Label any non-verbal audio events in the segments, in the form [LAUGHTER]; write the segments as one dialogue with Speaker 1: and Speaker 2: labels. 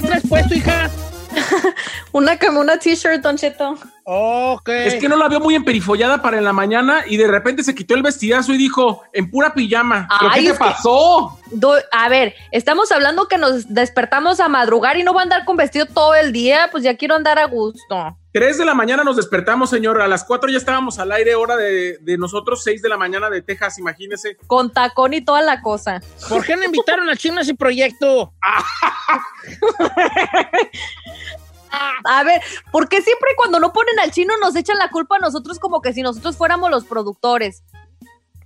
Speaker 1: ¿Qué traes puesto, hija? [LAUGHS]
Speaker 2: Una una t-shirt, Don Cheto.
Speaker 1: Ok.
Speaker 3: Es que no la veo muy emperifollada para en la mañana y de repente se quitó el vestidazo y dijo, en pura pijama. ¿Pero
Speaker 2: Ay,
Speaker 3: qué te pasó?
Speaker 2: Do- a ver, estamos hablando que nos despertamos a madrugar y no va a andar con vestido todo el día, pues ya quiero andar a gusto.
Speaker 3: Tres de la mañana nos despertamos, señor. A las cuatro ya estábamos al aire, hora de, de nosotros, seis de la mañana de Texas, imagínese.
Speaker 2: Con tacón y toda la cosa.
Speaker 1: ¿Por qué no invitaron al chino a ese proyecto?
Speaker 2: A ver, ¿por qué siempre cuando no ponen al chino nos echan la culpa a nosotros como que si nosotros fuéramos los productores?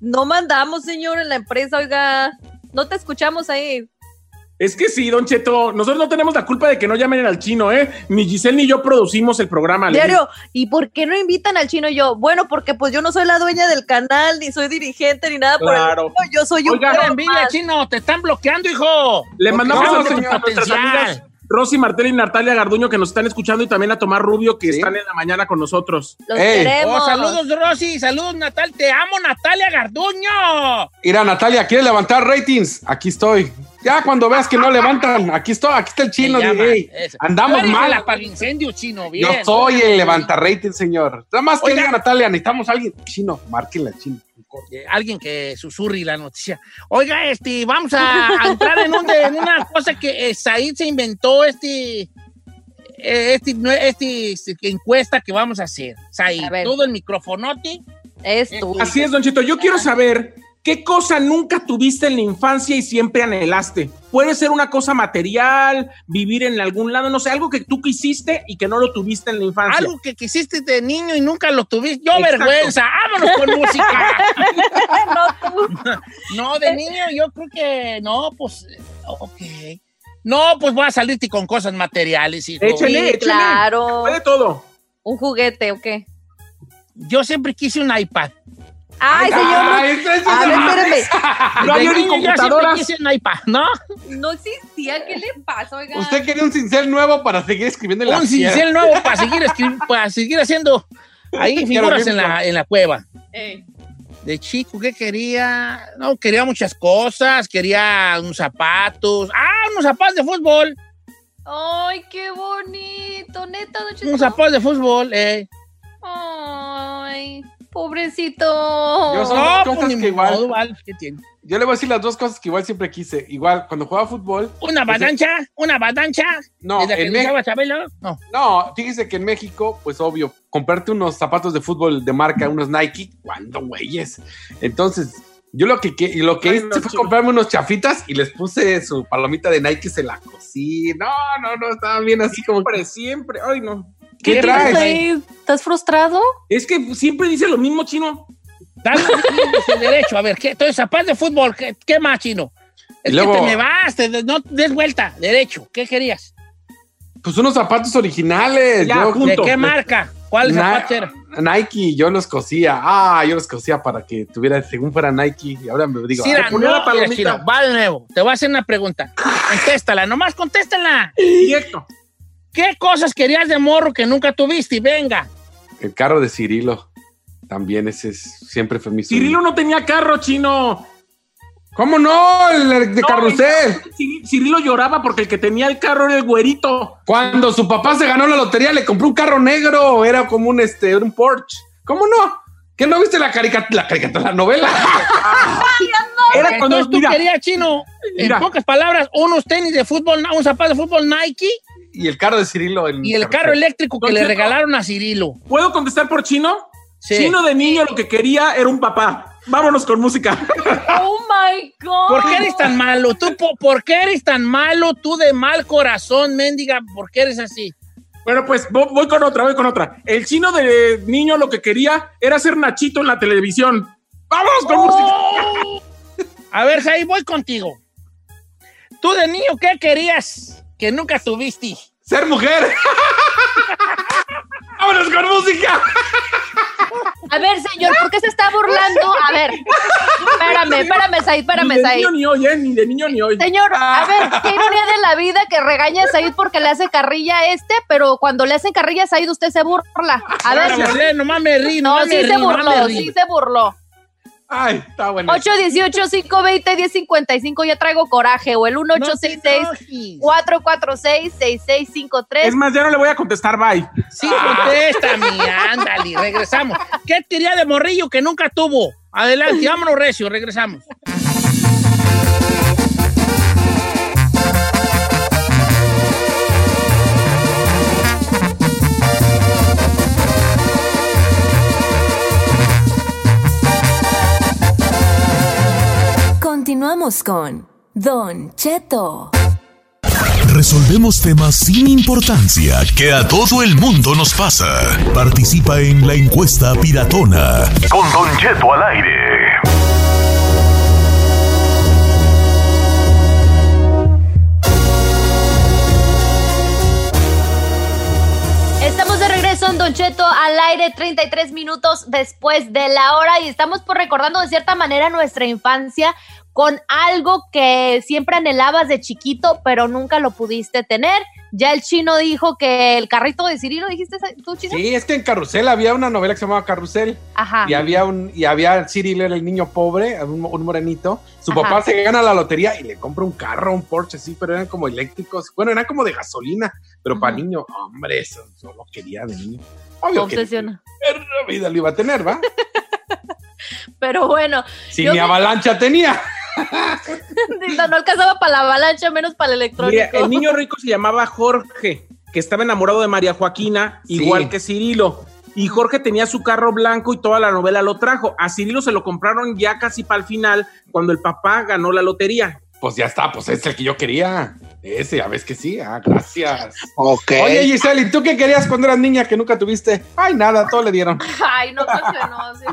Speaker 2: No mandamos, señor, en la empresa, oiga. No te escuchamos ahí.
Speaker 3: Es que sí, Don Cheto, nosotros no tenemos la culpa de que no llamen al chino, ¿eh? Ni Giselle ni yo producimos el programa.
Speaker 2: Diario, ¿y por qué no invitan al chino y yo? Bueno, porque pues yo no soy la dueña del canal, ni soy dirigente, ni nada
Speaker 3: Claro.
Speaker 2: por el estilo. Yo soy un
Speaker 3: Oiga,
Speaker 1: ¡Qué
Speaker 2: perro
Speaker 1: envidia, chino! ¡Te están bloqueando, hijo!
Speaker 3: Le mandamos
Speaker 1: no,
Speaker 3: a
Speaker 1: señor,
Speaker 3: nuestras
Speaker 1: potencial.
Speaker 3: amigas Rosy Martel y Natalia Garduño que nos están escuchando y también a Tomás Rubio que
Speaker 4: Sí.
Speaker 3: están en la mañana con nosotros.
Speaker 2: Los
Speaker 4: Ey.
Speaker 2: queremos.
Speaker 1: Oh, saludos, Rosy. Saludos, Natal. Te amo, Natalia Garduño.
Speaker 4: Mira, Natalia, ¿quieres levantar ratings? Aquí estoy. Ya cuando veas que no levantan, aquí estoy, aquí está el chino.
Speaker 1: Eso.
Speaker 4: Andamos mal.
Speaker 1: el apagincendio chino, bien.
Speaker 4: Yo soy el levanta rating, señor. Nada más que diga Natalia, necesitamos a alguien. Chino, márquenla, chino.
Speaker 1: Eh, Alguien que susurre la noticia. Oiga, este, vamos a, a entrar en, un- en una cosa que eh, Said se inventó, este, eh, este, este, este, encuesta que vamos a hacer. Said,
Speaker 2: A
Speaker 1: todo el microfonote.
Speaker 2: Es tú.
Speaker 3: Así es, Don Cheto. Yo quiero saber qué cosa nunca tuviste en la infancia y siempre anhelaste. Puede ser una cosa material, vivir en algún lado, no sé, algo que tú quisiste y que no lo tuviste en la infancia.
Speaker 1: Algo que quisiste de niño y nunca lo tuviste. Yo,
Speaker 3: Exacto.
Speaker 1: vergüenza. Vámonos con música. [LAUGHS]
Speaker 2: No, tú.
Speaker 1: No, de niño yo creo que no, pues, ok. No, pues voy a salirte con cosas materiales, hijo.
Speaker 3: Échale,
Speaker 2: Sí,
Speaker 3: échale.
Speaker 2: claro.
Speaker 3: Puede todo.
Speaker 2: Un juguete, ¿o qué?
Speaker 1: Yo siempre quise un iPad.
Speaker 2: Ay, señor. no-
Speaker 4: Ay, eso es
Speaker 2: A ver, espérame.
Speaker 3: No había ni computadoras.
Speaker 1: ¿no?
Speaker 2: No existía. ¿Qué le pasa, oiga?
Speaker 4: Usted quería un cincel nuevo para seguir escribiendo en la
Speaker 1: Un cincel nuevo para seguir, para seguir haciendo ahí figuras en la, en la cueva.
Speaker 2: Eh,
Speaker 1: De chico, ¿qué quería? No, quería muchas cosas. Quería unos zapatos. Ah, unos zapatos de fútbol.
Speaker 2: Ay, qué bonito. Neta?
Speaker 1: Unos zapatos de fútbol, eh.
Speaker 2: Ay, pobrecito.
Speaker 4: Yo
Speaker 1: No,
Speaker 4: dos
Speaker 1: pues
Speaker 4: cosas que igual-
Speaker 1: modo, vale, ¿qué tiene?
Speaker 4: Yo le voy a decir las dos cosas que igual siempre quise. Igual, cuando jugaba fútbol,
Speaker 1: ¿Una badancha? ¿Una badancha?
Speaker 4: no,
Speaker 1: ¿De la que
Speaker 4: en,
Speaker 1: Chabelo? No.
Speaker 4: no, fíjese que en México, pues obvio, comprarte unos zapatos de fútbol de marca, unos Nike, ¿cuándo, güeyes? Entonces, yo lo que, que- lo que
Speaker 3: Ay,
Speaker 4: hice
Speaker 3: no,
Speaker 4: fue comprarme unos chafitas y les puse su palomita de Nike, se la cosí. No, no, no, estaban bien así como...
Speaker 3: Siempre, siempre. Ay, no.
Speaker 4: ¿Qué traes?
Speaker 2: Ay, ¿Estás frustrado?
Speaker 3: Es que siempre dice lo mismo, chino.
Speaker 1: Dale derecho. A ver, ¿qué? Entonces, zapatos de fútbol, ¿qué, qué más, chino? Es
Speaker 4: Y luego-
Speaker 1: que te me vas, te- no des vuelta, derecho. ¿Qué querías?
Speaker 4: Pues unos zapatos originales.
Speaker 3: Ya,
Speaker 4: yo-.
Speaker 1: ¿De qué marca? ¿Cuál
Speaker 4: Na-
Speaker 1: zapato era?
Speaker 4: Nike, yo los cosía. Ah, yo los cosía para que tuviera, según fuera Nike. Y ahora me digo,
Speaker 3: ponía
Speaker 1: no,
Speaker 3: la palomita.
Speaker 1: chino, va de nuevo. Te voy a hacer una pregunta. Contéstala, nomás contéstala. [LAUGHS]
Speaker 3: Directo.
Speaker 1: ¿Qué cosas querías de morro que nunca tuviste? Y venga.
Speaker 4: el carro de Cirilo. También ese es, siempre fue mi sueño.
Speaker 3: Cirilo no tenía carro, chino.
Speaker 4: ¿Cómo no? El de
Speaker 3: No,
Speaker 4: carrusel.
Speaker 3: Cir- Cirilo lloraba porque el que tenía el carro era el güerito.
Speaker 4: Cuando su papá se ganó la lotería, le compró un carro negro. Era como un, este, un Porsche. ¿Cómo no? ¿Qué no viste la caricatura? La caricatura, la novela.
Speaker 3: Era cuando,
Speaker 1: Entonces tú
Speaker 3: mira,
Speaker 1: querías, Chino,
Speaker 3: Mira.
Speaker 1: en pocas palabras, unos tenis de fútbol, un zapato de fútbol Nike
Speaker 4: y el carro de Cirilo. en
Speaker 1: y el carro eléctrico que le regalaron a Cirilo.
Speaker 3: ¿puedo contestar por chino?
Speaker 1: Sí.
Speaker 3: Chino de niño lo que quería era un papá. Vámonos con música. [LAUGHS]
Speaker 2: Oh my God.
Speaker 1: ¿Por qué eres tan malo? ¿Tú, po- ¿Por qué eres tan malo? Tú de mal corazón, mendiga. ¿Por qué eres así?
Speaker 3: Bueno, pues vo- voy con otra, voy con otra. El chino de niño lo que quería era ser Nachito en la televisión. Vámonos con música.
Speaker 1: Oh. A ver, ahí voy contigo. Tú de niño, ¿qué querías que nunca tuviste?
Speaker 4: Ser mujer. [LAUGHS] Vámonos con música.
Speaker 2: A ver, señor, ¿por qué se está burlando? A ver, espérame, espérame, Said, espérame,
Speaker 3: ni de
Speaker 2: Said.
Speaker 3: niño ni hoy, ¿eh? Ni de niño ni hoy.
Speaker 2: Señor, a ver, qué ironía de la vida que regaña a Said porque le hace carrilla a este, pero cuando le hacen carrilla a Said usted se burla. A ver,
Speaker 1: burlar, nomás me rí,
Speaker 2: no, sí se burló, sí se burló.
Speaker 4: Ay, está bueno.
Speaker 2: 818-520-1055, ya traigo coraje, o el
Speaker 1: No te enojes.
Speaker 2: 1866-446-6653.
Speaker 3: Es más, ya no le voy a contestar, bye.
Speaker 1: Sí, contesta, mi, ándale, regresamos. ¿Qué quería de morrillo que nunca tuvo? Adelante, vámonos, Recio, regresamos.
Speaker 5: Continuamos con Don Cheto.
Speaker 6: Resolvemos temas sin importancia que a todo el mundo nos pasa. Participa en la encuesta piratona. Con Don Cheto al aire.
Speaker 2: Estamos de regreso en Don Cheto al aire 33 minutos después de la hora y estamos por recordando de cierta manera nuestra infancia con algo que siempre anhelabas de chiquito pero nunca lo pudiste tener. Ya el chino dijo que el carrito de Cirilo, ¿dijiste tú, chino?
Speaker 4: Sí, es que en Carrusel había una novela que se llamaba Carrusel.
Speaker 2: Ajá.
Speaker 4: Y había un, y había Cyril era el niño pobre, un, un morenito. Su
Speaker 2: Ajá.
Speaker 4: papá se gana la lotería y le compra un carro, un Porsche, sí, pero eran como eléctricos. Bueno, eran como de gasolina, pero para niño, hombre, eso solo quería de niño. Obvio que
Speaker 2: Obsesiona.
Speaker 4: la vida lo iba a tener, ¿va? [LAUGHS]
Speaker 2: Pero bueno,
Speaker 4: Si
Speaker 2: Yo
Speaker 4: mi avalancha tenía. [LAUGHS]
Speaker 2: no, no alcanzaba para la avalancha, menos para el electrónico.
Speaker 3: Mira, el niño rico se llamaba Jorge, que estaba enamorado de María Joaquina,
Speaker 4: Sí.
Speaker 3: igual que Cirilo. Y Jorge tenía su carro blanco y toda la novela lo trajo. A Cirilo se lo compraron ya casi para el final, cuando el papá ganó la lotería.
Speaker 4: Pues ya está, pues es el que yo quería. Ese, a ver que sí. Ah, gracias.
Speaker 7: Ok.
Speaker 4: Oye, Giselle, ¿y tú qué querías cuando eras niña que nunca tuviste? Ay, nada, todo le dieron. [LAUGHS]
Speaker 2: Ay, no, pues que no, sí.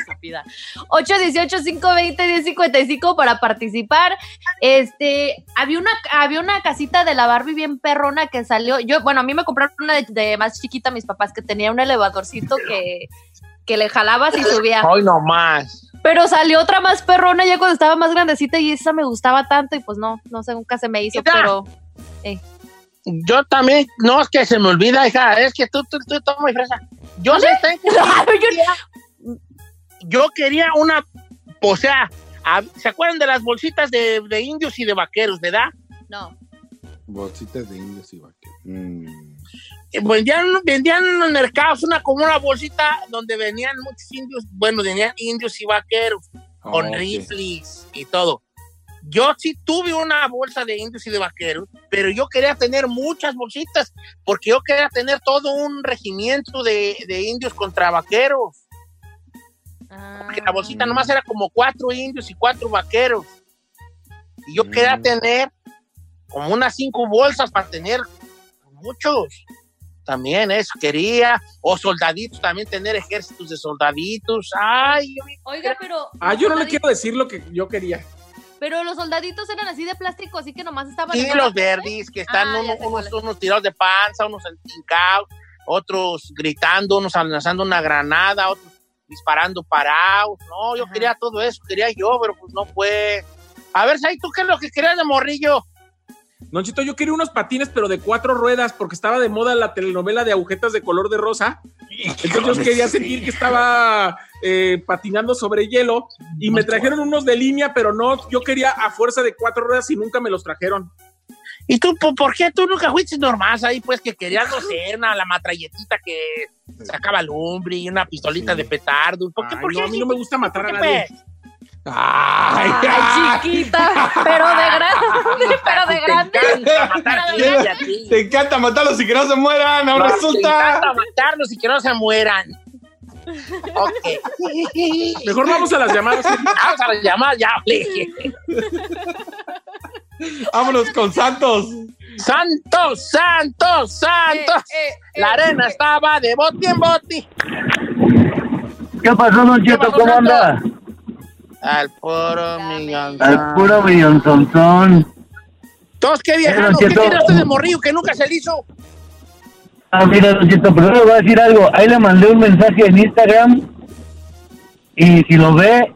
Speaker 2: Estúpida. 818-520-1055 para participar. Este, había una, había una casita de la Barbie bien perrona que salió. Yo, bueno, a mí me compraron una de, de más chiquita mis papás que tenía un elevadorcito que, que le jalabas y subía.
Speaker 1: Hoy nomás.
Speaker 2: Pero salió otra más perrona ya cuando estaba más grandecita y esa me gustaba tanto y pues no, no sé, nunca se me hizo, pero
Speaker 1: Yo también, no es que se me olvida, hija, es que tú, tú, tú muy fresa. Yo sé, [LAUGHS]
Speaker 2: Yo-
Speaker 1: yo quería una, o sea, a- ¿se acuerdan de las bolsitas de, de indios y de vaqueros, verdad?
Speaker 2: no.
Speaker 4: Bolsitas de indios y vaqueros. Mm.
Speaker 1: Eh, Vendían, vendían en los mercados una como una bolsita donde venían muchos indios, bueno, venían indios y vaqueros con
Speaker 4: Ok.
Speaker 1: rifles y todo. Yo sí tuve una bolsa de indios y de vaqueros, pero yo quería tener muchas bolsitas, porque yo quería tener todo un regimiento de, de indios contra vaqueros. Porque la bolsita
Speaker 2: Ah.
Speaker 1: nomás era como cuatro indios y cuatro vaqueros. Y yo quería
Speaker 4: Mm.
Speaker 1: tener como unas cinco bolsas para tener muchos. También eso quería. O soldaditos, también tener ejércitos de soldaditos. Ay, yo
Speaker 2: Oiga, pero.
Speaker 3: Ah, yo no le quiero decir lo que yo quería.
Speaker 2: Pero los soldaditos eran así de plástico, así que nomás estaban.
Speaker 1: sí, los verdes, que están
Speaker 2: Ah,
Speaker 1: unos, unos, tirados de panza, unos hincados, otros gritando, unos lanzando una granada, otros disparando parados. No, yo
Speaker 2: Ajá.
Speaker 1: quería todo eso, quería yo, pero pues no fue. A ver, Sai, ¿tú qué es lo que querías de morrillo?
Speaker 3: Don Chito, yo quería unos patines, pero de cuatro ruedas, porque estaba de moda la telenovela de agujetas de color de rosa. Entonces yo quería sentir que estaba eh, patinando sobre hielo y me trajeron unos de línea, pero no, yo quería a fuerza de cuatro ruedas y nunca me los trajeron.
Speaker 1: ¿Y tú, po- por qué tú nunca fuiste normal ahí, pues, que querías, no sé, una, la matralletita que sacaba lumbre y una pistolita de petardo? ¿Por qué?
Speaker 3: Ay,
Speaker 1: por
Speaker 3: no,
Speaker 1: qué
Speaker 3: a mí no me gusta matar a
Speaker 1: ¿Qué,
Speaker 3: nadie.
Speaker 1: pues?
Speaker 4: Ay,
Speaker 2: Ay, chiquita, pero de grande, [LAUGHS] pero de grande.
Speaker 1: Te encanta matar a ti y a ti.
Speaker 4: Te encanta matarlos y que no se mueran, ahora
Speaker 1: Te
Speaker 4: resulta.
Speaker 1: encanta matarlos y que no se mueran. Ok.
Speaker 3: Mejor vamos a las llamadas.
Speaker 1: Vamos a las llamadas, ya.
Speaker 4: Vámonos con Santos.
Speaker 1: Santos, Santos, Santos.
Speaker 2: Eh, eh,
Speaker 1: La
Speaker 2: eh,
Speaker 1: arena
Speaker 2: eh.
Speaker 1: estaba de bote en bote.
Speaker 7: ¿Qué pasó, Don Cheto? ¿Cómo
Speaker 1: Santo?
Speaker 7: anda?
Speaker 1: Al puro millón.
Speaker 7: Al puro millonzonzón.
Speaker 1: Todos, qué viejano, ¿qué tiraste de morrillo que nunca se le hizo?
Speaker 7: Ah, mira, Don Cheto, pero le voy a decir algo. Ahí le mandé un mensaje en Instagram y si lo ve,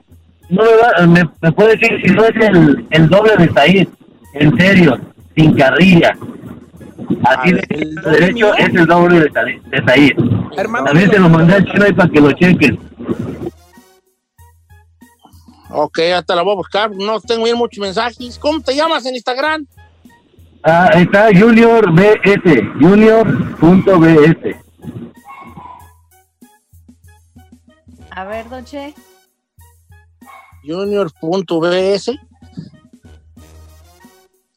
Speaker 7: no me, va- me, me puede decir si no es el, el doble de Said. En serio, sin carrilla. Así de
Speaker 3: ¿el
Speaker 7: derecho es el doble de, de Said. También se lo mandé al chino ahí para que lo chequen.
Speaker 1: Ok, hasta la voy a buscar. No tengo bien muchos mensajes. ¿Cómo te llamas en Instagram?
Speaker 7: Ah, está Junior BS, Junior.bs.
Speaker 2: A ver, Don Che.
Speaker 1: Junior.bs.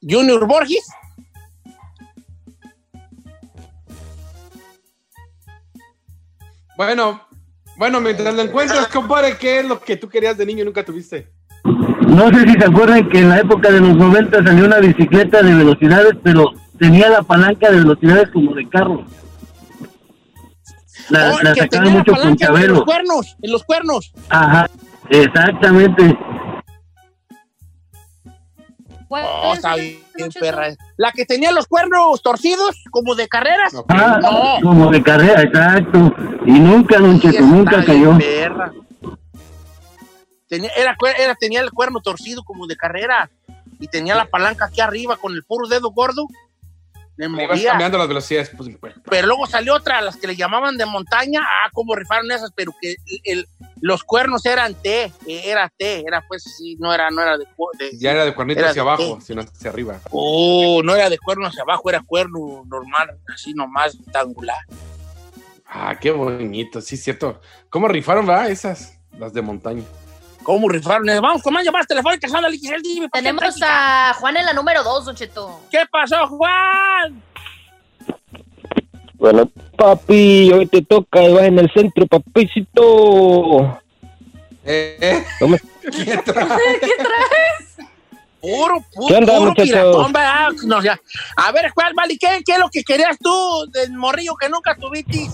Speaker 1: Junior Borges.
Speaker 4: Bueno, bueno, mientras lo encuentras, compadre, ¿qué es lo que tú querías de niño y nunca tuviste?
Speaker 7: No sé si se acuerdan que en la época de los 90 salió una bicicleta de velocidades, pero tenía la palanca de velocidades como de carro. La,
Speaker 1: Oh,
Speaker 7: la
Speaker 1: que
Speaker 7: sacaban mucho con
Speaker 1: en los cuernos. En los cuernos.
Speaker 7: Ajá, exactamente.
Speaker 2: ¿Cuál
Speaker 1: Oh,
Speaker 2: es
Speaker 1: está bien, La que tenía los cuernos torcidos, como de carreras.
Speaker 7: Ah,
Speaker 1: No.
Speaker 7: como de carrera, exacto. Y nunca, don Cheto, nunca cayó.
Speaker 1: perra. Tenía, era, era, tenía el cuerno torcido como de carrera y tenía la palanca aquí arriba con el puro dedo gordo. Le movía.
Speaker 4: cambiando las velocidades. Pues,
Speaker 1: Pero luego salió otra, las que le llamaban de montaña. Ah, cómo rifaron esas, pero que el- los cuernos eran T, eh, era T, era pues sí, no era, no era de, de-
Speaker 4: ya era de cuernito
Speaker 1: Era
Speaker 4: hacia
Speaker 1: de
Speaker 4: abajo, sino hacia arriba.
Speaker 1: Oh, no era de cuerno hacia abajo, era cuerno normal, así nomás rectangular.
Speaker 4: Ah, qué bonito, sí, cierto. ¿Cómo rifaron, va? Esas, las de montaña.
Speaker 1: ¿Cómo rifaron? Vamos con más llamadas telefónicas, ándale, Giselle, dime, ¿por qué
Speaker 2: Tenemos
Speaker 1: práctica?
Speaker 2: a Juan en la número 2, Don Cheto.
Speaker 1: ¿Qué pasó, Juan?
Speaker 8: Bueno, papi, hoy te toca vas en el centro, papicito.
Speaker 4: Eh, eh.
Speaker 8: ¿Cómo? [LAUGHS]
Speaker 4: ¿Qué tra-
Speaker 1: Puro, puro,
Speaker 8: ¿Qué onda,
Speaker 1: puro piratón. No, ya. A ver, Juan, vale, ¿qué, ¿qué es lo que querías tú del morrillo que nunca tuviste?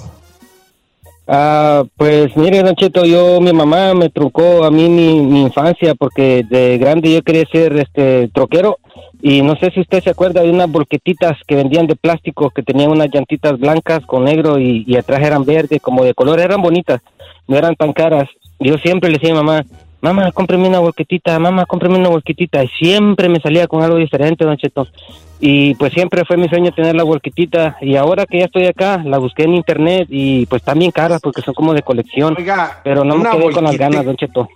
Speaker 8: Ah, pues mire, Don yo, mi mamá me trucó a mí mi, mi infancia porque de grande yo quería ser este troquero y no sé si usted se acuerda de unas volquetitas que vendían de plástico que tenían unas llantitas blancas con negro y, y atrás eran verdes, como de color, eran bonitas, no eran tan caras. Yo siempre le decía a mi mamá, mamá, cómprame una volquetita, mamá, cómprame una volquetita y siempre me salía con algo diferente, Don Cheto. Y pues siempre fue mi sueño tener la volquetita y ahora que ya estoy acá, la busqué en internet y pues están bien caras porque son como de colección.
Speaker 4: Oiga,
Speaker 8: Pero no me quedé con las ganas, Don Cheto.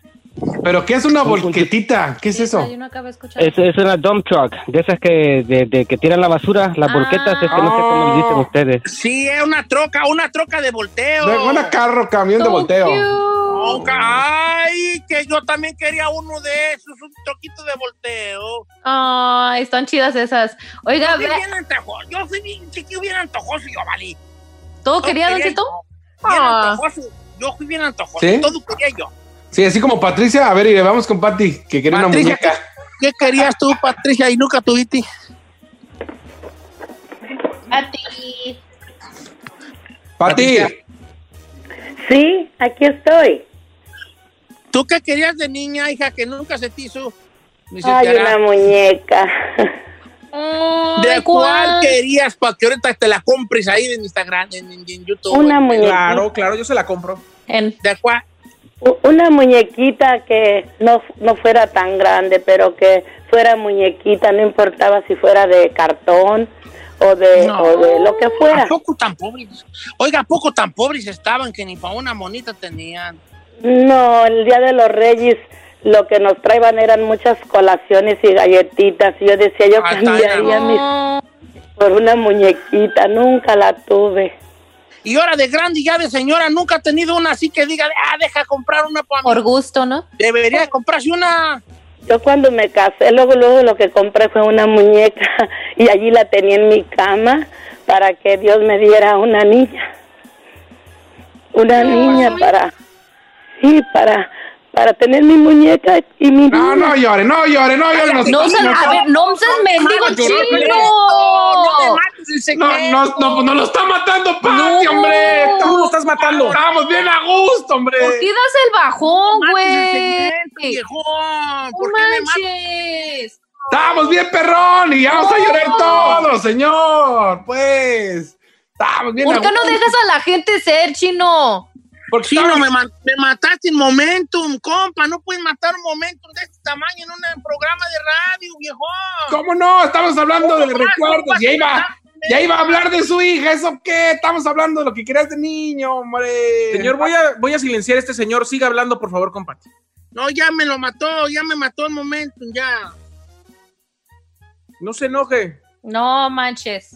Speaker 4: ¿Pero qué es una
Speaker 8: Un
Speaker 4: volquetita? ¿Qué es eso?
Speaker 2: Yo no acabo de escuchar.
Speaker 8: Es, es una dump truck, de esas que, de, de que tiran la basura, las
Speaker 2: Ah.
Speaker 8: volquetas, es que no sé cómo le dicen
Speaker 4: Oh.
Speaker 8: ustedes.
Speaker 1: Sí, es una troca, una troca de volteo.
Speaker 4: De una carro, camión de volteo.
Speaker 1: Ay, que yo también quería uno de esos, un troquito de volteo.
Speaker 2: Ay, están chidas esas. Oiga,
Speaker 1: Yo fui bien antojoso, yo fui bien chiquillo, bien antojoso, yo valí.
Speaker 2: ¿todo
Speaker 1: Todo
Speaker 2: quería, Don
Speaker 1: quería. Bien
Speaker 2: Ah.
Speaker 1: antojoso, yo fui bien antojoso,
Speaker 4: ¿Sí?
Speaker 1: todo quería yo.
Speaker 4: Sí, así como Patricia. A ver, y vamos con Pati, que quiere una muñeca.
Speaker 1: ¿Qué querías tú, Patricia, y nunca tuviste?
Speaker 4: Pati,
Speaker 1: Patricia.
Speaker 9: Sí, aquí estoy.
Speaker 1: ¿Tú qué querías de niña, hija, que nunca se te hizo? Ni se
Speaker 9: Ay,
Speaker 1: te
Speaker 9: una muñeca.
Speaker 1: ¿De cuál
Speaker 2: ¿cuál?
Speaker 1: querías para que ahorita te la compres ahí en Instagram, en, en- en YouTube?
Speaker 9: Una
Speaker 1: en-
Speaker 9: muñeca.
Speaker 3: Claro, claro, yo se la compro.
Speaker 2: En-
Speaker 1: ¿De cuál?
Speaker 9: Una muñequita que no, no fuera tan grande, pero que fuera muñequita, no importaba si fuera de cartón o de,
Speaker 1: No.
Speaker 9: o de lo que fuera.
Speaker 1: ¿A poco tan pobres? Oiga, ¿a poco tan pobres estaban que ni para una monita tenían?
Speaker 9: No, el Día de los Reyes lo que nos traían eran muchas colaciones y galletitas. Y yo decía, yo cambiaría mis por una muñequita, nunca la tuve.
Speaker 1: Y ahora de grande y ya de señora, nunca ha tenido una así que diga, ah, deja comprar una para mí.
Speaker 2: Por gusto, ¿no?
Speaker 1: Debería comprarse una.
Speaker 9: Yo cuando me casé, luego, luego lo que compré fue una muñeca [LAUGHS] y allí la tenía en mi cama para que Dios me diera una niña. Una niña para, sí, para, para tener mi muñeca y mi
Speaker 4: No, no llore, no llore, no llore. nos-
Speaker 2: No seas, a ver, no seas mendigo
Speaker 1: No,
Speaker 2: chino.
Speaker 1: no
Speaker 4: No, no, no, pues nos lo está matando Pati,
Speaker 2: No.
Speaker 4: hombre.
Speaker 3: Tú lo estás matando.
Speaker 4: Estamos bien a gusto, hombre.
Speaker 2: ¿Por qué das el bajón, güey? No
Speaker 1: ¿Por qué me.
Speaker 4: Estamos bien perrón y vamos a llorar todos, señor. Pues, estamos bien
Speaker 2: ¿Por
Speaker 4: a
Speaker 2: qué no
Speaker 4: gusto.
Speaker 2: dejas a la gente ser, chino?
Speaker 4: Porque
Speaker 1: Sí, no, me, ma- me mataste en momentum, compa. No puedes matar un momentum de este tamaño en un programa de radio, viejón.
Speaker 4: ¿Cómo no? Estamos hablando de
Speaker 1: ¿Cómo
Speaker 4: recuerdos. Ya iba, ya iba a hablar de su hija. ¿Eso qué? Estamos hablando de lo que querías de niño, hombre.
Speaker 3: Señor, voy a, voy a silenciar a este señor. Siga hablando, por favor, con Pati.
Speaker 1: No, ya me lo mató, ya me mató el momentum, ya.
Speaker 3: No se enoje.
Speaker 2: No manches.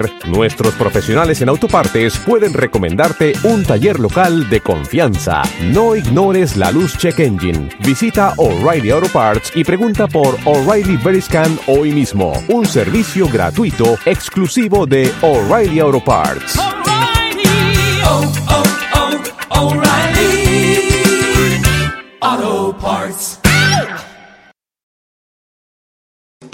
Speaker 10: nuestros profesionales en autopartes pueden recomendarte un taller local de confianza. No ignores la luz check engine. Visita O'Reilly Auto Parts y pregunta por O'Reilly Veriscan hoy mismo. Un servicio gratuito exclusivo de O'Reilly Auto Parts.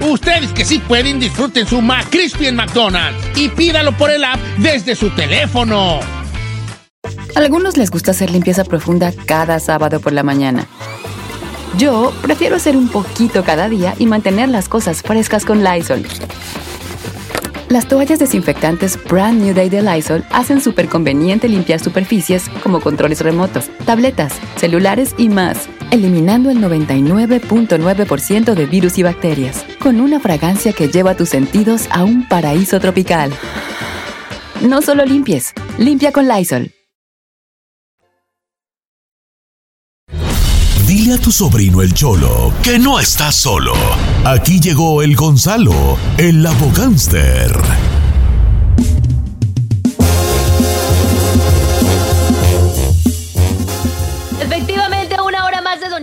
Speaker 1: Ustedes que sí pueden, disfruten su McCrispy en McDonald's y pídalo por el app desde su teléfono.
Speaker 11: Algunos les gusta hacer limpieza profunda cada sábado por la mañana. Yo prefiero hacer un poquito cada día y mantener las cosas frescas con Lysol. Las toallas desinfectantes Brand New Day de Lysol hacen súper conveniente limpiar superficies como controles remotos, tabletas, celulares y más, eliminando el 99.9% de virus y bacterias, con una fragancia que lleva tus sentidos a un paraíso tropical. No solo limpies, limpia con Lysol.
Speaker 6: Dile a tu sobrino el Cholo que no está solo. Aquí llegó el Gonzalo, el abogánster.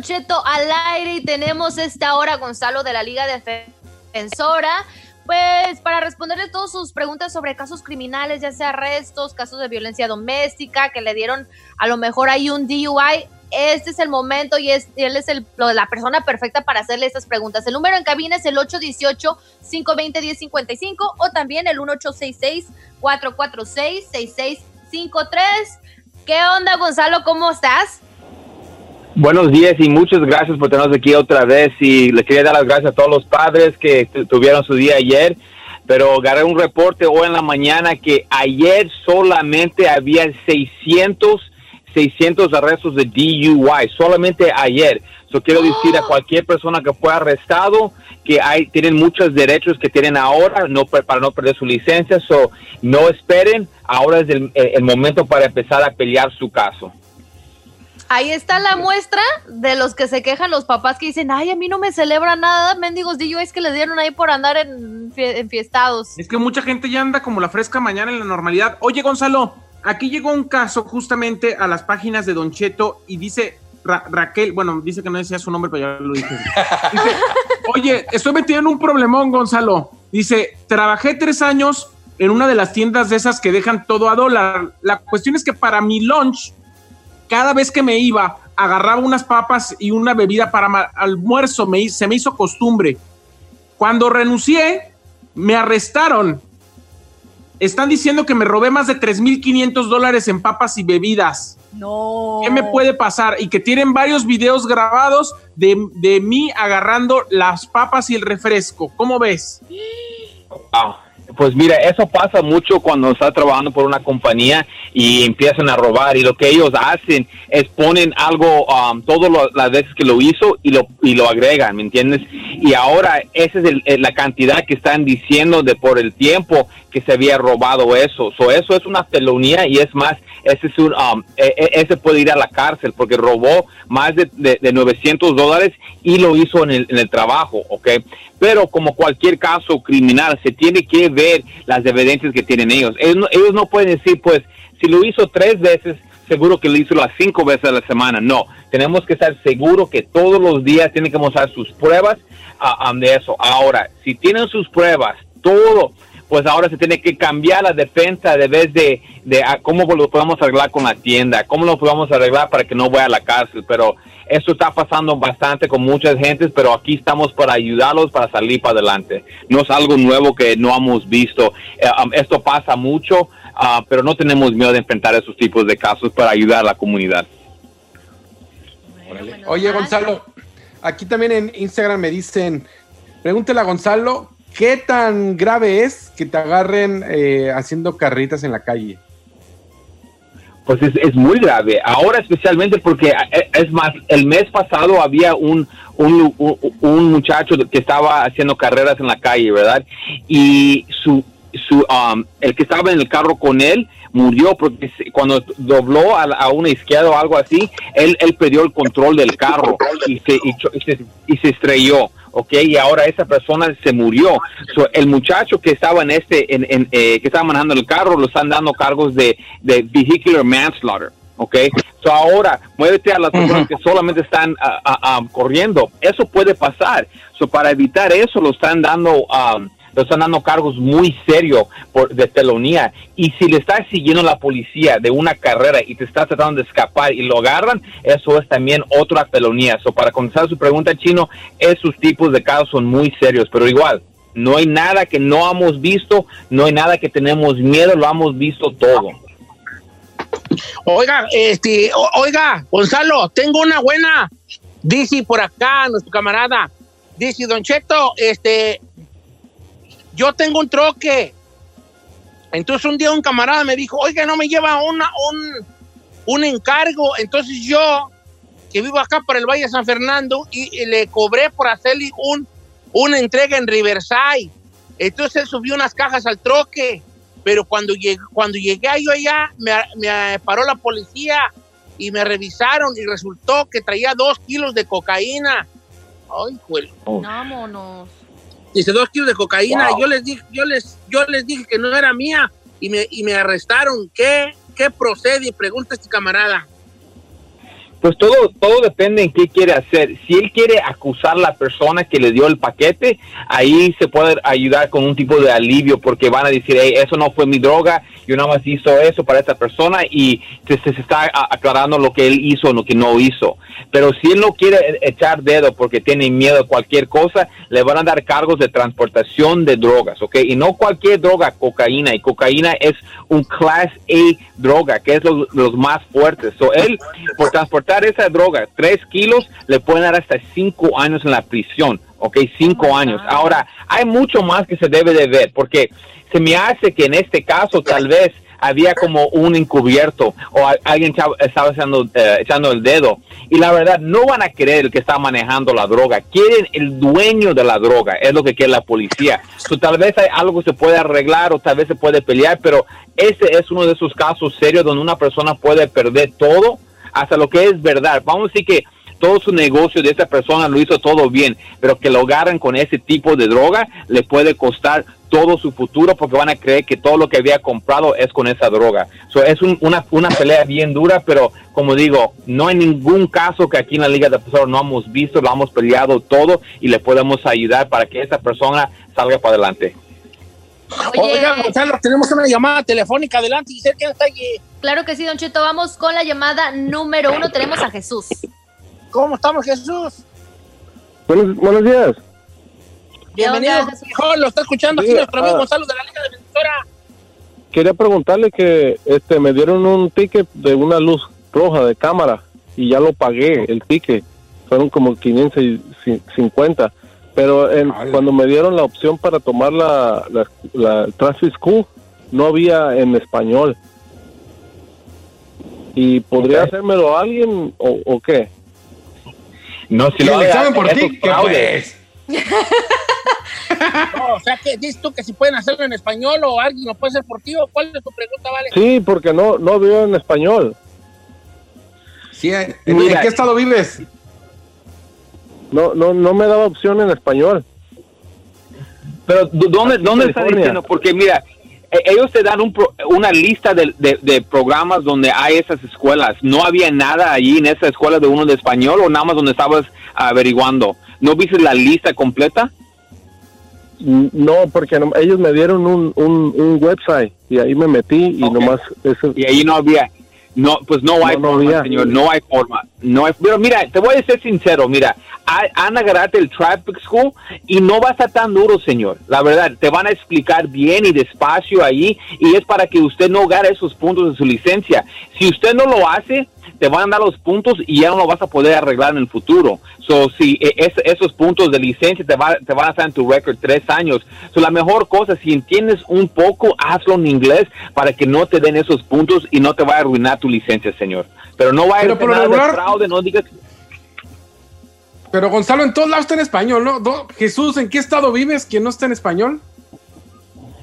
Speaker 2: Cheto al aire y tenemos esta hora Gonzalo de la Liga Defensora pues para responderle todas sus preguntas sobre casos criminales, ya sea arrestos, casos de violencia doméstica, que le dieron a lo mejor ahí un DUI, este es el momento y, y él es el, la persona perfecta para hacerle estas preguntas. El número en cabina es el 818-520-1055 o también el 1866-446-6653. ¿Qué onda, Gonzalo? ¿Cómo estás?
Speaker 12: Buenos días y muchas gracias por tenernos aquí otra vez y le quería dar las gracias a todos los padres que tu- tuvieron su día ayer, pero agarré un reporte hoy en la mañana que ayer solamente había 600, 600 arrestos de DUI, solamente ayer. Eso quiero decir a cualquier persona que fue arrestado que hay, tienen muchos derechos que tienen ahora no, para no perder su licencia, so no esperen, ahora es el- el momento para empezar a pelear su caso.
Speaker 2: Ahí está la muestra de los que se quejan los papás que dicen, ay, a mí no me celebra nada, mendigos DUIs que les dieron ahí por andar en fie- enfiestados.
Speaker 3: Es que mucha gente ya anda como la fresca mañana en la normalidad. Oye, Gonzalo, aquí llegó un caso justamente a las páginas de Don Cheto y dice Ra- Raquel, bueno, dice que no decía su nombre, pero ya lo dije. Dice, oye, estoy metido en un problemón, Gonzalo. Dice, trabajé tres años en una de las tiendas de esas que dejan todo a dólar. La cuestión es que para mi lunch, cada vez que me iba, agarraba unas papas y una bebida para almuerzo. Me, se me hizo costumbre. Cuando renuncié, me arrestaron. Están diciendo que me robé más de 3.500 dólares en papas y bebidas.
Speaker 2: No.
Speaker 3: ¿Qué me puede pasar? Y que tienen varios videos grabados de, de mí agarrando las papas y el refresco. ¿Cómo ves?
Speaker 12: Ah, pues mira, eso pasa mucho cuando estás trabajando por una compañía y empiezan a robar y lo que ellos hacen es ponen algo um, todas las veces que lo hizo y lo y lo agregan, ¿me entiendes? Y ahora esa es el- el- la cantidad que están diciendo de por el tiempo que se había robado eso. So, eso es una felonía y es más, ese es un, um, e- e- ese puede ir a la cárcel porque robó más de, de, de 900 dólares y lo hizo en el, en el trabajo, ¿ok? Pero como cualquier caso criminal, se tiene que ver las evidencias que tienen ellos. Ellos no, pueden decir, pues, si lo hizo tres veces, seguro que lo hizo las cinco veces a la semana. No, tenemos que estar seguros que todos los días tienen que mostrar sus pruebas ah, de eso. Ahora, si tienen sus pruebas, todo, pues ahora se tiene que cambiar la defensa de vez de, de cómo lo podemos arreglar con la tienda, cómo lo podemos arreglar para que no vaya a la cárcel. Pero esto está pasando bastante con muchas gentes, pero aquí estamos para ayudarlos para salir para adelante. No es algo nuevo que no hemos visto. Eh, um, esto pasa mucho, ah, pero no tenemos miedo de enfrentar esos tipos de casos para ayudar a la comunidad.
Speaker 4: Oye, Gonzalo, aquí también en Instagram me dicen, pregúntale a Gonzalo, ¿qué tan grave es que te agarren eh, haciendo carritas en la calle?
Speaker 12: Pues es, es muy grave. Ahora especialmente porque eh, es más, el mes pasado había un, un, un- un muchacho que estaba haciendo carreras en la calle, ¿verdad? Y su, su, um, el que estaba en el carro con él murió porque cuando dobló a, a una izquierda o algo así, él, él perdió el control del carro y se, y y se, y se estrelló. ¿ok? Y ahora esa persona se murió. So, el muchacho que estaba en este, en, en, eh, que estaba manejando el carro, lo están dando cargos de, de vehicular manslaughter, ¿ok? So ahora, muévete a las personas que solamente están ah, ah, ah, corriendo. Eso puede pasar. So para evitar eso, lo están dando, um, lo están dando cargos muy serios de felonía. Y si le estás siguiendo la policía de una carrera y te estás tratando de escapar y lo agarran, eso es también otra felonía. So para contestar su pregunta, Chino, esos tipos de casos son muy serios, pero igual, no hay nada que no hemos visto, no hay nada que tenemos miedo, lo hemos visto todo.
Speaker 1: Oiga, este, oiga, Gonzalo, tengo una buena. Dice por acá, nuestro camarada. Dice, Don Cheto, este, yo tengo un troque. Entonces un día un camarada me dijo, oiga, no me lleva una, un, un encargo. Entonces yo, que vivo acá por el Valle de San Fernando, y, y le cobré por hacerle un, una entrega en Riverside. Entonces él subió unas cajas al troque. Pero cuando llegué, cuando llegué yo allá, me, me paró la policía y me revisaron y resultó que traía dos kilos de cocaína. Ay, juez.
Speaker 2: Vámonos.
Speaker 1: Dice dos kilos de cocaína.
Speaker 2: Wow.
Speaker 1: Yo les dije, yo les, yo les dije que no era mía y me, y me arrestaron. ¿Qué, qué procede? Pregunta este camarada.
Speaker 12: Pues todo, todo depende en qué quiere hacer. Si él quiere acusar a la persona que le dio el paquete, ahí se puede ayudar con un tipo de alivio porque van a decir, "Hey, eso no fue mi droga, yo nada más hizo eso para esa persona y se, está aclarando lo que él hizo o lo que no hizo. Pero si él no quiere e- echar dedo porque tiene miedo a cualquier cosa, le van a dar cargos de transportación de drogas, ¿ok? Y no cualquier droga, cocaína. Y cocaína es un Class A droga, que es los, los más fuertes. So, él, por transportar esa droga, tres kilos, le pueden dar hasta cinco años en la prisión, ¿ok? Cinco años. Ahora, hay mucho más que se debe de ver, porque se me hace que en este caso tal vez había como un encubierto o alguien estaba echando, eh, echando el dedo. Y la verdad, no van a querer el que está manejando la droga. Quieren el dueño de la droga. Es lo que quiere la policía. So, tal vez hay algo que se puede arreglar o tal vez se puede pelear, pero ese es uno de esos casos serios donde una persona puede perder todo hasta lo que es verdad. Vamos a decir que todo su negocio de esa persona lo hizo todo bien, pero que lo agarren con ese tipo de droga le puede costar todo su futuro porque van a creer que todo lo que había comprado es con esa droga. So, es un- una, una pelea bien dura, pero como digo, no hay ningún caso que aquí en la Liga de Defensores no hemos visto, lo hemos peleado todo y le podemos ayudar para que esa persona salga para adelante.
Speaker 1: Oiga, Gonzalo, tenemos una llamada telefónica. Adelante, Giselle, ¿quién está allí?
Speaker 2: Claro que sí, Don Cheto. Vamos con la llamada número uno. Tenemos a Jesús.
Speaker 1: ¿Cómo estamos, Jesús?
Speaker 13: Buenos, buenos días.
Speaker 1: Bienvenido,
Speaker 2: Jesús?
Speaker 1: Hijo, lo está escuchando aquí
Speaker 13: Sí,
Speaker 1: nuestro amigo
Speaker 13: ah.
Speaker 1: Gonzalo de la Liga Defensora.
Speaker 13: Quería preguntarle que este me dieron un ticket de una luz roja de cámara y ya lo pagué, el ticket. Fueron como 550. Pero en- cuando me dieron la opción para tomar la, la, la Traffic School, no había en español. ¿Y podría hacérmelo alguien o, o qué?
Speaker 12: No, si lo
Speaker 4: saben por ti, ¿qué pues? [LAUGHS]
Speaker 1: No, o sea, que dices tú que si pueden hacerlo en español o alguien lo puede hacer por ti o cuál es tu pregunta, vale?
Speaker 13: Sí, porque no, no veo en español.
Speaker 4: Sí, ¿en, en
Speaker 13: Mira.
Speaker 4: qué estado vives?
Speaker 13: No, no, no me daba opción en español.
Speaker 12: Pero ¿dó- ¿dónde, dónde está diciendo? Porque mira, e- ellos te dan un pro- una lista de, de- de programas donde hay esas escuelas. ¿No había nada allí en esa escuela de uno de español o nada más donde estabas averiguando? ¿No viste la lista completa?
Speaker 13: No, porque ellos me dieron un, un, un website y ahí me metí y nomás eso.
Speaker 12: Y ahí no había. No, pues no hay
Speaker 13: No, no
Speaker 12: forma,
Speaker 13: había.
Speaker 12: señor, no hay forma. No hay, pero mira, te voy a ser sincero, mira, ha- han agarrado el Traffic School y no va a estar tan duro, señor. La verdad, te van a explicar bien y despacio ahí y es para que usted no gane esos puntos de su licencia. Si usted no lo hace, te van a dar los puntos y ya no lo vas a poder arreglar en el futuro. So, si eh, es- esos puntos de licencia te, va- te van a estar en tu récord tres años. So, la mejor cosa, si entiendes un poco, hazlo en inglés para que no te den esos puntos y no te vaya a arruinar tu licencia, señor. Pero no vaya
Speaker 4: Pero
Speaker 12: a
Speaker 4: por lo
Speaker 12: nada de
Speaker 4: regular-
Speaker 12: fraude, no digas
Speaker 4: Pero Gonzalo, en todos lados está en español, ¿no? Do- Jesús, ¿en qué estado vives que no está en español?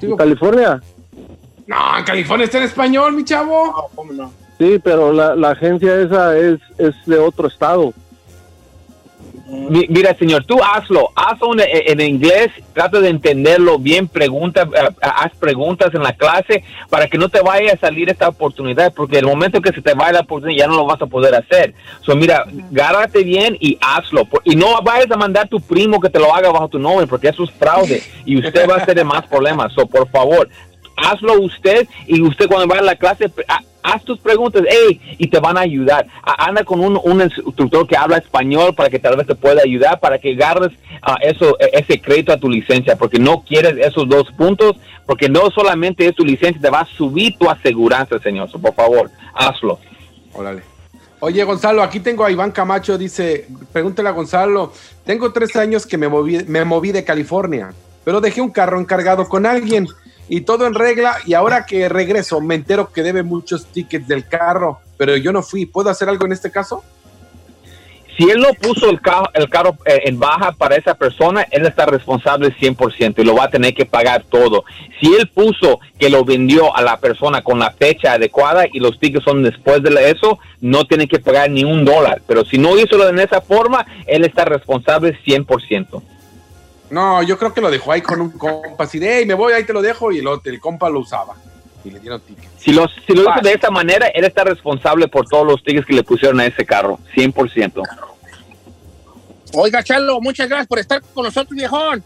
Speaker 4: Digo,
Speaker 13: California.
Speaker 4: no, en California está en español, mi chavo.
Speaker 1: ¿Cómo no?
Speaker 13: Sí, pero la, la agencia esa es, es de otro estado.
Speaker 12: Mi- Mira, señor, tú hazlo, hazlo en, inglés, trata de entenderlo bien, pregunta, eh, haz preguntas en la clase para que no te vaya a salir esta oportunidad, porque el momento que se te vaya la oportunidad ya no lo vas a poder hacer. So, mira, gárrate bien y hazlo. Y no vayas a mandar a tu primo que te lo haga bajo tu nombre, porque eso es fraude y usted va a tener más problemas. So, por favor, hazlo usted y usted cuando vaya a la clase ha- haz tus preguntas ey, y te van a ayudar. Anda con un, un instructor que habla español para que tal vez te pueda ayudar para que agarres ah, eso e- ese crédito a tu licencia porque no quieres esos dos puntos porque no solamente es tu licencia te va a subir tu aseguranza señor So, por favor hazlo.
Speaker 4: Órale. Oye, Gonzalo, aquí tengo a Iván Camacho, dice, pregúntale a Gonzalo, tengo tres años que me moví, me moví de California, pero dejé un carro encargado con alguien y todo en regla y ahora que regreso me entero que debe muchos tickets del carro, pero yo no fui, ¿puedo hacer algo en este caso?
Speaker 12: si él no puso el carro, el carro eh, en baja para esa persona, él está responsable 100% y lo va a tener que pagar todo. Si él puso que lo vendió a la persona con la fecha adecuada y los tickets son después de eso, no tiene que pagar ni un dólar. Pero si no hizo en esa forma, él está responsable 100%.
Speaker 4: No, yo creo que lo dejó ahí con un compa, así de, hey, me voy, ahí te lo dejo, y el, el compa lo usaba. Y le dieron ticket.
Speaker 12: Si, los, si lo hizo de esa manera, él está responsable por todos los tickets que le pusieron a ese carro, 100%.
Speaker 1: Oiga, Chalo, muchas gracias por estar con nosotros, viejón.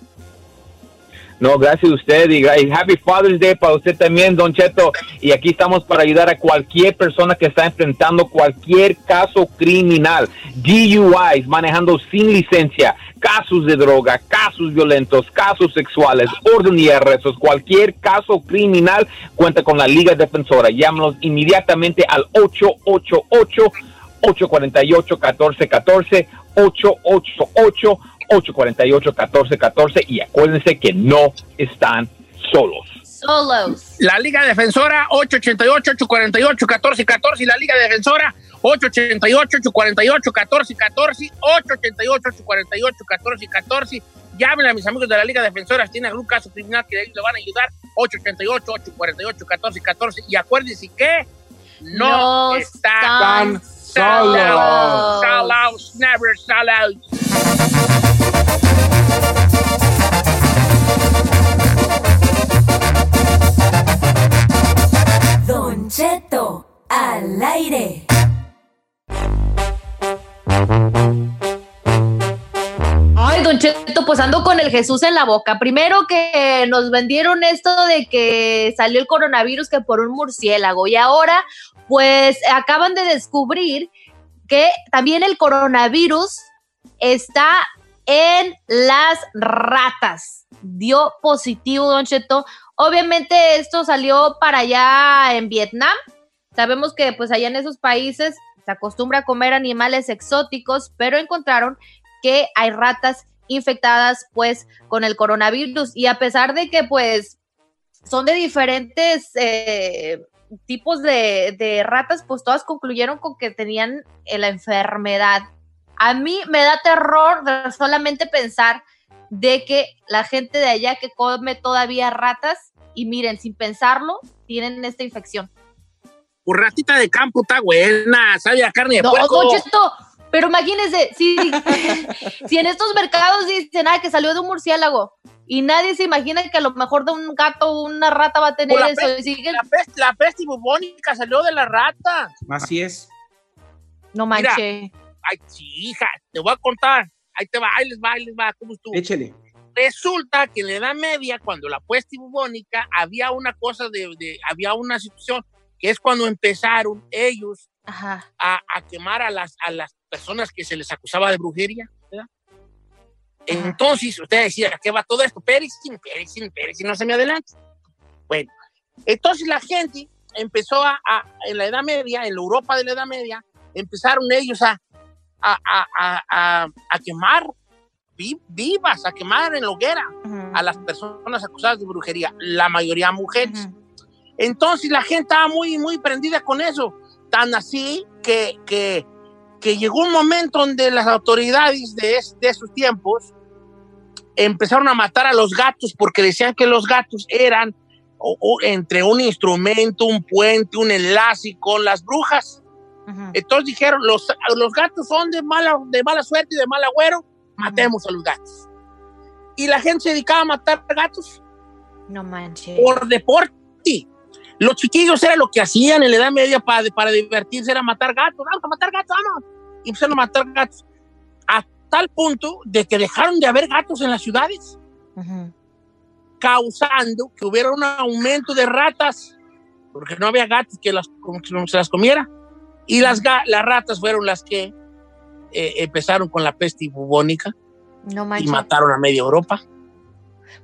Speaker 12: No, gracias a usted y, y Happy Father's Day para usted también, Don Cheto. Y aquí estamos para ayudar a cualquier persona que está enfrentando cualquier caso criminal, DUIs, manejando sin licencia, casos de droga, casos violentos, casos sexuales, orden y arrestos, cualquier caso criminal cuenta con la Liga Defensora. Llámanos inmediatamente al 888 848 1414 888 848-1414 y acuérdense que no están solos.
Speaker 2: Solos.
Speaker 1: La Liga Defensora 888-848-1414 y la Liga Defensora 888-848-1414 888-848-1414 Llamen a mis amigos de la Liga Defensora si tienen algún caso criminal que ellos le van a ayudar 888-848-1414 y acuérdense que no,
Speaker 2: No
Speaker 1: están
Speaker 2: están
Speaker 1: solos.
Speaker 2: Solos,
Speaker 1: never solos.
Speaker 5: Don Cheto al aire.
Speaker 2: Ay, Don Cheto, pues ando con el Jesús en la boca. Primero que nos vendieron esto de que salió el coronavirus que por un murciélago y ahora pues acaban de descubrir que también el coronavirus está en las ratas. Dio positivo, Don Cheto. Obviamente esto salió para allá en Vietnam. Sabemos que pues allá en esos países se acostumbra a comer animales exóticos, pero encontraron que hay ratas infectadas pues con el coronavirus y a pesar de que pues son de diferentes eh, tipos de, de ratas, pues todas concluyeron con que tenían eh, la enfermedad. A mí me da terror solamente pensar de que la gente de allá que come todavía ratas y miren, sin pensarlo, tienen esta infección.
Speaker 1: Pues ratita de campo está buena, sabe a carne de
Speaker 2: No,
Speaker 1: puerco.
Speaker 2: Don Cheto, pero imagínense, si, [LAUGHS] si en estos mercados dicen ah, que salió de un murciélago y nadie se imagina que a lo mejor de un gato o una rata va a tener
Speaker 1: la
Speaker 2: eso.
Speaker 1: peste-
Speaker 2: y siguen-
Speaker 1: La peste, la peste bubónica salió de la rata.
Speaker 3: Así es.
Speaker 2: No
Speaker 1: Mira,
Speaker 2: manche.
Speaker 1: Ay, sí, hija, te voy a contar. Ahí te va, ahí les va, ahí les va. ¿Cómo estuvo?
Speaker 3: Échele.
Speaker 1: Resulta que en la Edad Media, cuando la peste bubónica, había una cosa de, de- había una situación que es cuando empezaron ellos a quemar a las, a las personas que se les acusaba de brujería. ¿verdad? Entonces, usted decía, ¿a qué va todo esto? Pérez, Pérez, Pérez, no se me adelante. Bueno, entonces la gente empezó a, a- en la Edad Media, en la Europa de la Edad Media, empezaron ellos a, a, a- quemar vi- vivas, a quemar en la hoguera a las personas acusadas de brujería, la mayoría mujeres. Entonces la gente estaba muy, muy prendida con eso, tan así que, que, que llegó un momento donde las autoridades de, es- de esos tiempos empezaron a matar a los gatos porque decían que los gatos eran o- o entre un instrumento, un puente, un enlace con las brujas. Entonces dijeron, los, los gatos son de mala, de mala suerte y de mal agüero, matemos a los gatos. Y la gente se dedicaba a matar gatos
Speaker 2: No manches.
Speaker 1: por deporte. Los chiquillos era lo que hacían en la Edad Media para, para divertirse, era matar gatos. Vamos a matar gatos, vamos. Y empezaron a matar gatos. A tal punto de que dejaron de haber gatos en las ciudades, causando que hubiera un aumento de ratas, porque no había gatos que, las, que se las comiera. Y las, las ratas fueron las que eh, empezaron con la peste bubónica
Speaker 2: No
Speaker 1: y mataron a media Europa.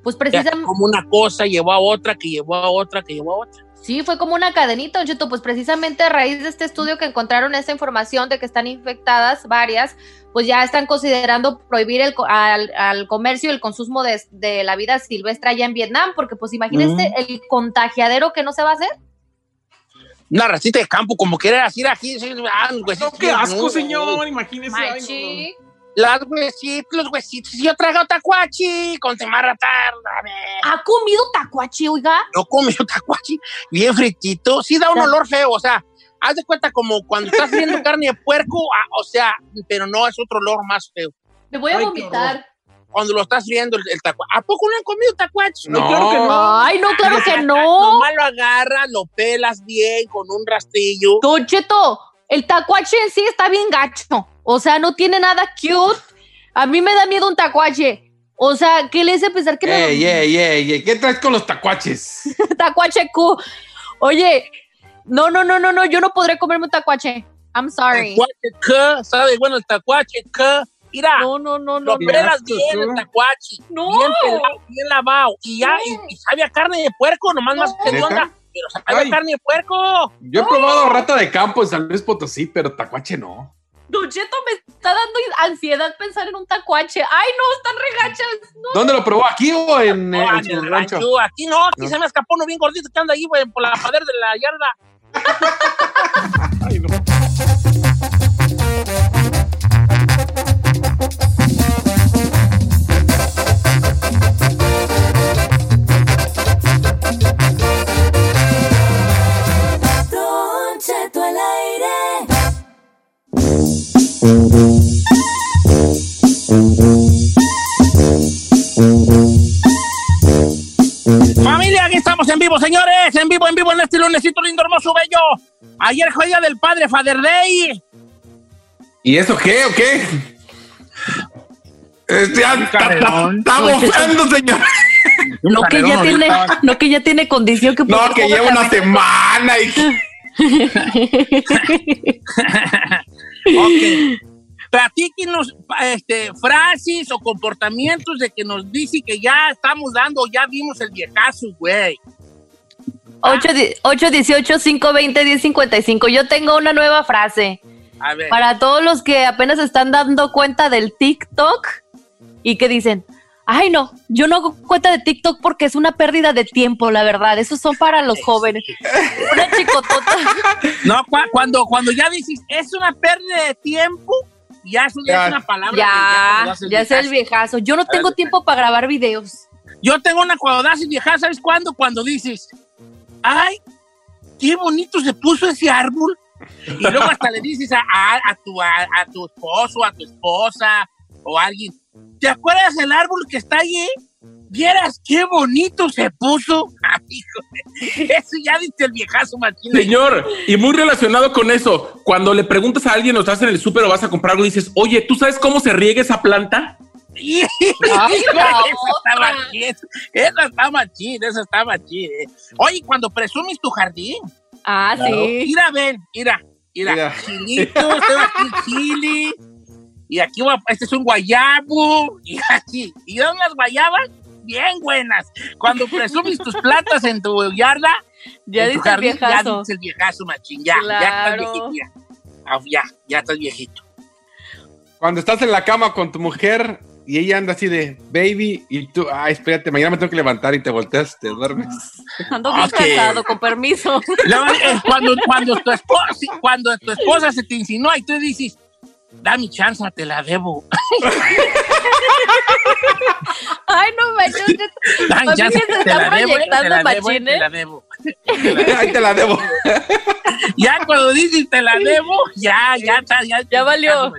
Speaker 2: Pues precisamente.
Speaker 1: como una cosa llevó a otra, que llevó a otra, que llevó a otra.
Speaker 2: Sí, fue como una cadenita, Don Cheto, pues precisamente a raíz de este estudio que encontraron esta información de que están infectadas varias, pues ya están considerando prohibir el, co- al, al comercio y el consumo de, de la vida silvestre allá en Vietnam, porque pues imagínense
Speaker 1: Mm.
Speaker 2: el contagiadero que no se va a hacer.
Speaker 1: Una racita de campo, como querer así aquí. ah, los huesitos,
Speaker 3: qué asco,
Speaker 1: no.
Speaker 3: señor, imagínese. ay, no.
Speaker 1: Las huesitos, los huesitos. Yo traigo tacuachi con temarra tarde.
Speaker 2: ¿Ha comido tacuachi, oiga?
Speaker 1: No comió [LAUGHS] tacuachi bien fritito. Sí da un olor feo, o sea, haz de cuenta como cuando estás viendo [LAUGHS] carne de puerco, ah, o sea, pero no es otro olor más feo.
Speaker 2: Me voy a
Speaker 3: Ay,
Speaker 2: vomitar.
Speaker 1: cuando lo estás viendo el, el tacuache. ¿A poco no han comido tacuaches?
Speaker 4: No.
Speaker 3: claro que no.
Speaker 2: Ay, no, claro que no.
Speaker 1: Nomás lo agarras, lo pelas bien con un rastrillo.
Speaker 2: Don Cheto, el tacuache en sí está bien gacho. O sea, no tiene nada cute. A mí me da miedo un tacuache. O sea, ¿qué le hace pensar que
Speaker 4: Ey, ey, ey, ey, ¿qué traes con los tacuaches?
Speaker 2: no? [LAUGHS] tacuache Q? Oye, no, no, no, no, no, yo no podré comerme un tacuache. I'm sorry.
Speaker 1: Tacuache, ¿qué? ¿Sabes? Bueno, el tacuache, ¿qué? Mira,
Speaker 2: No, no, no, no. no.
Speaker 1: pelas bien,
Speaker 4: tú.
Speaker 1: el tacuache.
Speaker 2: No.
Speaker 1: Bien pelado, bien lavado. Y ya, y, y sabe a carne de puerco, nomás más que onda.
Speaker 4: Ay.
Speaker 1: carne de puerco.
Speaker 4: Yo he probado rata de campo en San Luis Potosí, pero tacuache no.
Speaker 2: Don Cheto me está dando ansiedad pensar en un tacuache. Ay, no, están regachas. No.
Speaker 4: ¿Dónde lo probó? ¿Aquí o en,
Speaker 1: No,
Speaker 4: en
Speaker 1: en
Speaker 4: su
Speaker 1: el
Speaker 4: rancho?
Speaker 1: rancho. Aquí no, aquí
Speaker 4: No.
Speaker 1: se me escapó uno bien gordito que anda ahí, güey, por la pader de la yarda. [LAUGHS] Familia, aquí estamos en vivo, señores. En vivo, en vivo, en este lunesito lindo, hermoso, bello. Ayer fue día del padre, Father Day.
Speaker 4: ¿Y eso qué o qué? Este, está, está bofeando, señor.
Speaker 2: No que ya tiene, no que ya tiene condición que
Speaker 4: No, que lleva una semana y [LAUGHS]
Speaker 1: Ok. Platíquenos este, frases o comportamientos de que nos dice que ya estamos dando, ya vimos el viejazo, güey.
Speaker 2: 818-520-1055. Yo tengo una nueva frase.
Speaker 1: A ver.
Speaker 2: Para todos los que apenas están dando cuenta del TikTok y que dicen, ay no, yo no hago cuenta de TikTok porque es una pérdida de tiempo, la verdad. Esos son para los jóvenes. Una chicotota. [LAUGHS]
Speaker 1: No, cu- cuando, cuando ya dices, es una pérdida de tiempo, ya eso ya
Speaker 4: Ya.
Speaker 1: es una palabra. que
Speaker 2: Ya,
Speaker 1: el
Speaker 2: ya es el
Speaker 1: viejazo.
Speaker 2: viejazo. Yo no tengo tiempo para grabar videos.
Speaker 1: Yo tengo una cuando das el viejazo, ¿sabes cuándo? Cuando dices, ay, qué bonito se puso ese árbol. Y luego hasta le dices a, a- a tu, a, a tu esposo, a tu esposa o a alguien, ¿te acuerdas del árbol que está allí? Vieras qué bonito se puso. [LAUGHS] Ay, hijo de- Eso ya dice el viejazo, Martín.
Speaker 3: Señor, y muy relacionado con eso, cuando le preguntas a alguien o estás en el súper o vas a comprar algo, dices, oye, ¿tú sabes cómo se riega esa planta?
Speaker 1: Ay, [LAUGHS] esa está machín, esa está machín, esa está machín. eh. Oye, cuando presumes tu jardín,
Speaker 2: Ah, sí.
Speaker 1: mira, ven, mira, mira,
Speaker 4: Mira.
Speaker 1: chilitos, tengo aquí chili, y aquí va- este es un guayabo, [LAUGHS] y aquí, y dan unas guayabas bien buenas. Cuando presumes tus plantas en tu yarda,
Speaker 2: Ya
Speaker 1: en tu
Speaker 2: dice el
Speaker 1: jardín, ya
Speaker 2: viejazo.
Speaker 1: dices el viejazo, machín, ya, ya estás
Speaker 2: Claro.
Speaker 1: viejito, ya. Ah, ya, ya estás viejito.
Speaker 4: Cuando estás en la cama con tu mujer y ella anda así de baby y tú, ay, espérate, mañana me tengo que levantar y te volteas, te duermes. [LAUGHS]
Speaker 2: Ando bien
Speaker 1: Ok.
Speaker 2: cansado, con permiso. [LAUGHS]
Speaker 1: Luego, eh, cuando, cuando, tu esposa, cuando tu esposa se te insinúa y tú dices, da mi chance, te la debo. [LAUGHS]
Speaker 2: Ay, no manches.
Speaker 1: Da mi chance,
Speaker 2: se
Speaker 1: te
Speaker 2: está
Speaker 1: la debo, te
Speaker 2: proyectando
Speaker 1: la debo, te la debo. [LAUGHS]
Speaker 4: Ahí te la debo. [LAUGHS]
Speaker 1: Ya cuando dices te la debo, ya, ya está, ya.
Speaker 2: Ya valió.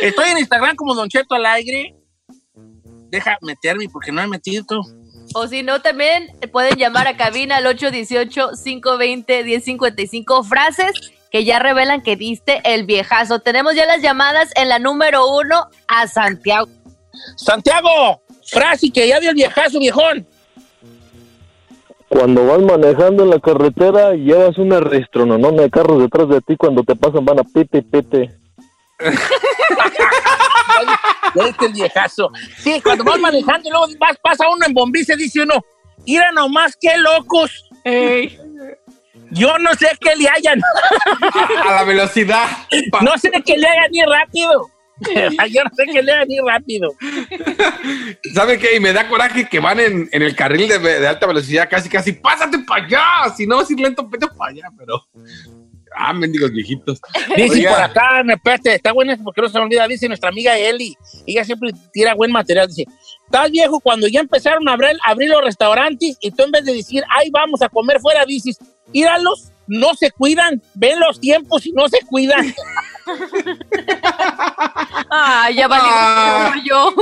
Speaker 1: Estoy en Instagram como Don Cheto al aire. Deja meterme porque no he metido.
Speaker 2: O si no, también pueden llamar a cabina al 818-520-1055 frases que ya revelan que diste el viejazo. Tenemos ya las llamadas en la número uno a Santiago.
Speaker 1: Santiago, frase que ya dio el viejazo, viejón.
Speaker 13: Cuando vas manejando en la carretera, llevas una registrononona de carros detrás de ti. Cuando te pasan, van a pite, pite. [LAUGHS]
Speaker 1: Ya diste el viejazo. Sí, cuando vas manejando y luego vas, pasa uno en bombice, dice uno, mira nomás qué locos. Yo no sé qué le hayan. [LAUGHS]
Speaker 4: A la velocidad. Pa-
Speaker 1: No sé qué le hagan ni rápido. [LAUGHS] Yo no sé qué le hagan ni rápido.
Speaker 4: ¿Saben qué? Y me da coraje que van en, en el carril de, de alta velocidad casi, casi, pásate para allá. Si no vas a ir lento, vete para allá, pero... Ah, mendigos viejitos.
Speaker 1: Dice por acá, me espérate, está buena porque no se me olvida, dice nuestra amiga Eli. Ella siempre tira buen material. Dice, estás viejo cuando ya empezaron a abrir, abrir los restaurantes y tú en vez de decir, ay, vamos a comer fuera, dices, íralos, no se cuidan, ven los tiempos y no se cuidan. [LAUGHS]
Speaker 2: Ah, ya valió
Speaker 4: Ah.
Speaker 2: yo.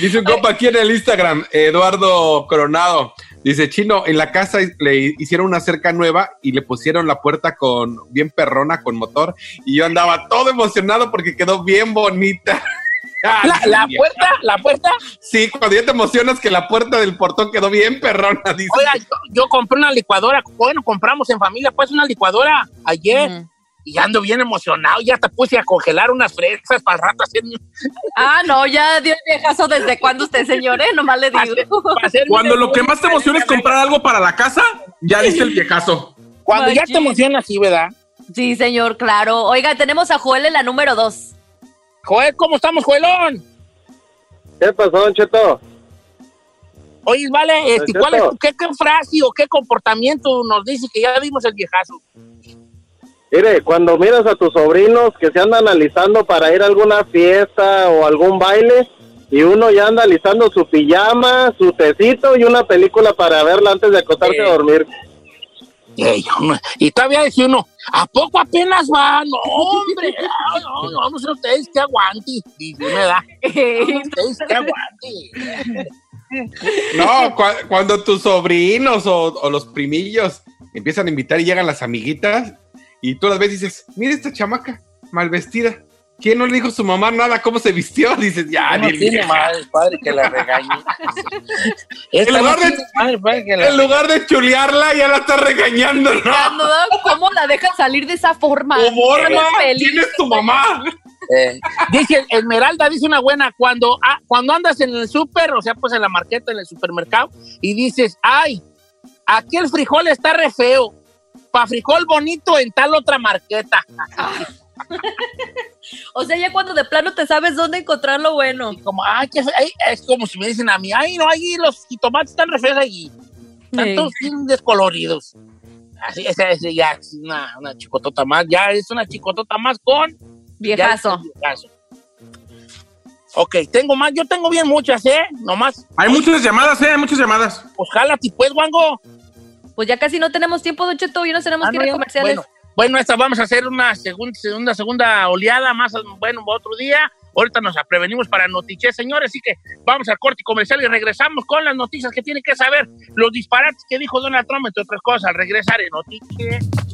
Speaker 4: Dice un compa aquí en el Instagram, Eduardo Coronado. Dice, Chino, en la casa le hicieron una cerca nueva y le pusieron la puerta con bien perrona, con motor. Y yo andaba todo emocionado porque quedó bien bonita. [LAUGHS]
Speaker 1: ¿La, la puerta? ¿La puerta?
Speaker 4: Sí, cuando ya te emocionas que la puerta del portón quedó bien perrona, [LAUGHS] dice.
Speaker 1: Oiga, yo, yo compré una licuadora. Bueno, compramos en familia, pues, una licuadora ayer. Y ando bien emocionado. Ya te puse a congelar unas fresas para el rato hacer... [LAUGHS]
Speaker 2: Ah, no, ya dio el viejazo desde cuándo usted, señor, ¿eh? Nomás le digo.
Speaker 3: Cuando lo que más te emociona es comprar algo para la casa, ya diste el viejazo.
Speaker 1: Cuando ya te emociona así, ¿verdad?
Speaker 2: Sí, señor, claro. Oiga, tenemos a Joel en la número dos.
Speaker 1: Joel, ¿cómo estamos, Joelón?
Speaker 13: ¿Qué pasó, Don Cheto?
Speaker 1: Oye, vale, este, ¿cuál es, qué, qué frase o qué comportamiento nos dice que ya dimos el viejazo?
Speaker 13: Mire, cuando miras a tus sobrinos que se andan alisando para ir a alguna fiesta o algún baile y uno ya anda alisando su pijama, su tecito y una película para verla antes de acostarse a dormir.
Speaker 1: Ey, y todavía dice uno, ¿a poco apenas va? No, hombre, no, no, no, no sé ustedes que aguante. Y me da. ustedes que aguante.
Speaker 4: No, cua- cuando tus sobrinos o, o los primillos empiezan a invitar y llegan las amiguitas y tú las ves y dices, mira esta chamaca, mal vestida. ¿Quién no le dijo a su mamá nada cómo se vistió? [LAUGHS] Dices, ya,
Speaker 1: No
Speaker 4: ni
Speaker 1: tiene madre, padre, que la regañe.
Speaker 4: En lugar,
Speaker 1: no
Speaker 4: de,
Speaker 1: tiene madre, padre, que la
Speaker 4: en lugar de chulearla, ya la está regañando, ¿no?
Speaker 2: ¿no? ¿Cómo la dejan salir de esa forma?
Speaker 4: forma? ¿Quién es tu mamá?
Speaker 1: Eh, dice Esmeralda, dice una buena, cuando, ah, cuando andas en el súper, o sea, pues en la marqueta, en el supermercado, y dices, ay, aquí el frijol está re feo, pa' frijol bonito en tal otra marqueta.
Speaker 2: O sea, ya cuando de plano te sabes dónde encontrar lo bueno.
Speaker 1: Como, ay, qué fe- ay, es como si me dicen a mí, ay, no, ahí los jitomates están re feos allí, están
Speaker 2: Sí.
Speaker 1: todos bien descoloridos. Así, esa, esa ya es una, una chicotota más, ya es una chicotota más con
Speaker 2: Viejazo.
Speaker 1: viejazo. Ok, tengo más, yo tengo bien muchas, ¿eh? Nomás.
Speaker 3: Hay muchas llamadas, ¿eh? Hay muchas llamadas.
Speaker 1: Pues jálate, pues, Wango.
Speaker 2: Pues ya casi no tenemos tiempo, Don Cheto, ya nos tenemos
Speaker 1: Ah,
Speaker 2: que
Speaker 1: no,
Speaker 2: ir a comerciales.
Speaker 1: Bueno, bueno, esta vamos a hacer una segunda, segunda, segunda oleada más, bueno, otro día. Ahorita nos prevenimos para noticias, señores, así que vamos al corte comercial y regresamos con las noticias que tienen que saber, los disparates que dijo Donald Trump, entre otras cosas, al regresar en noticias.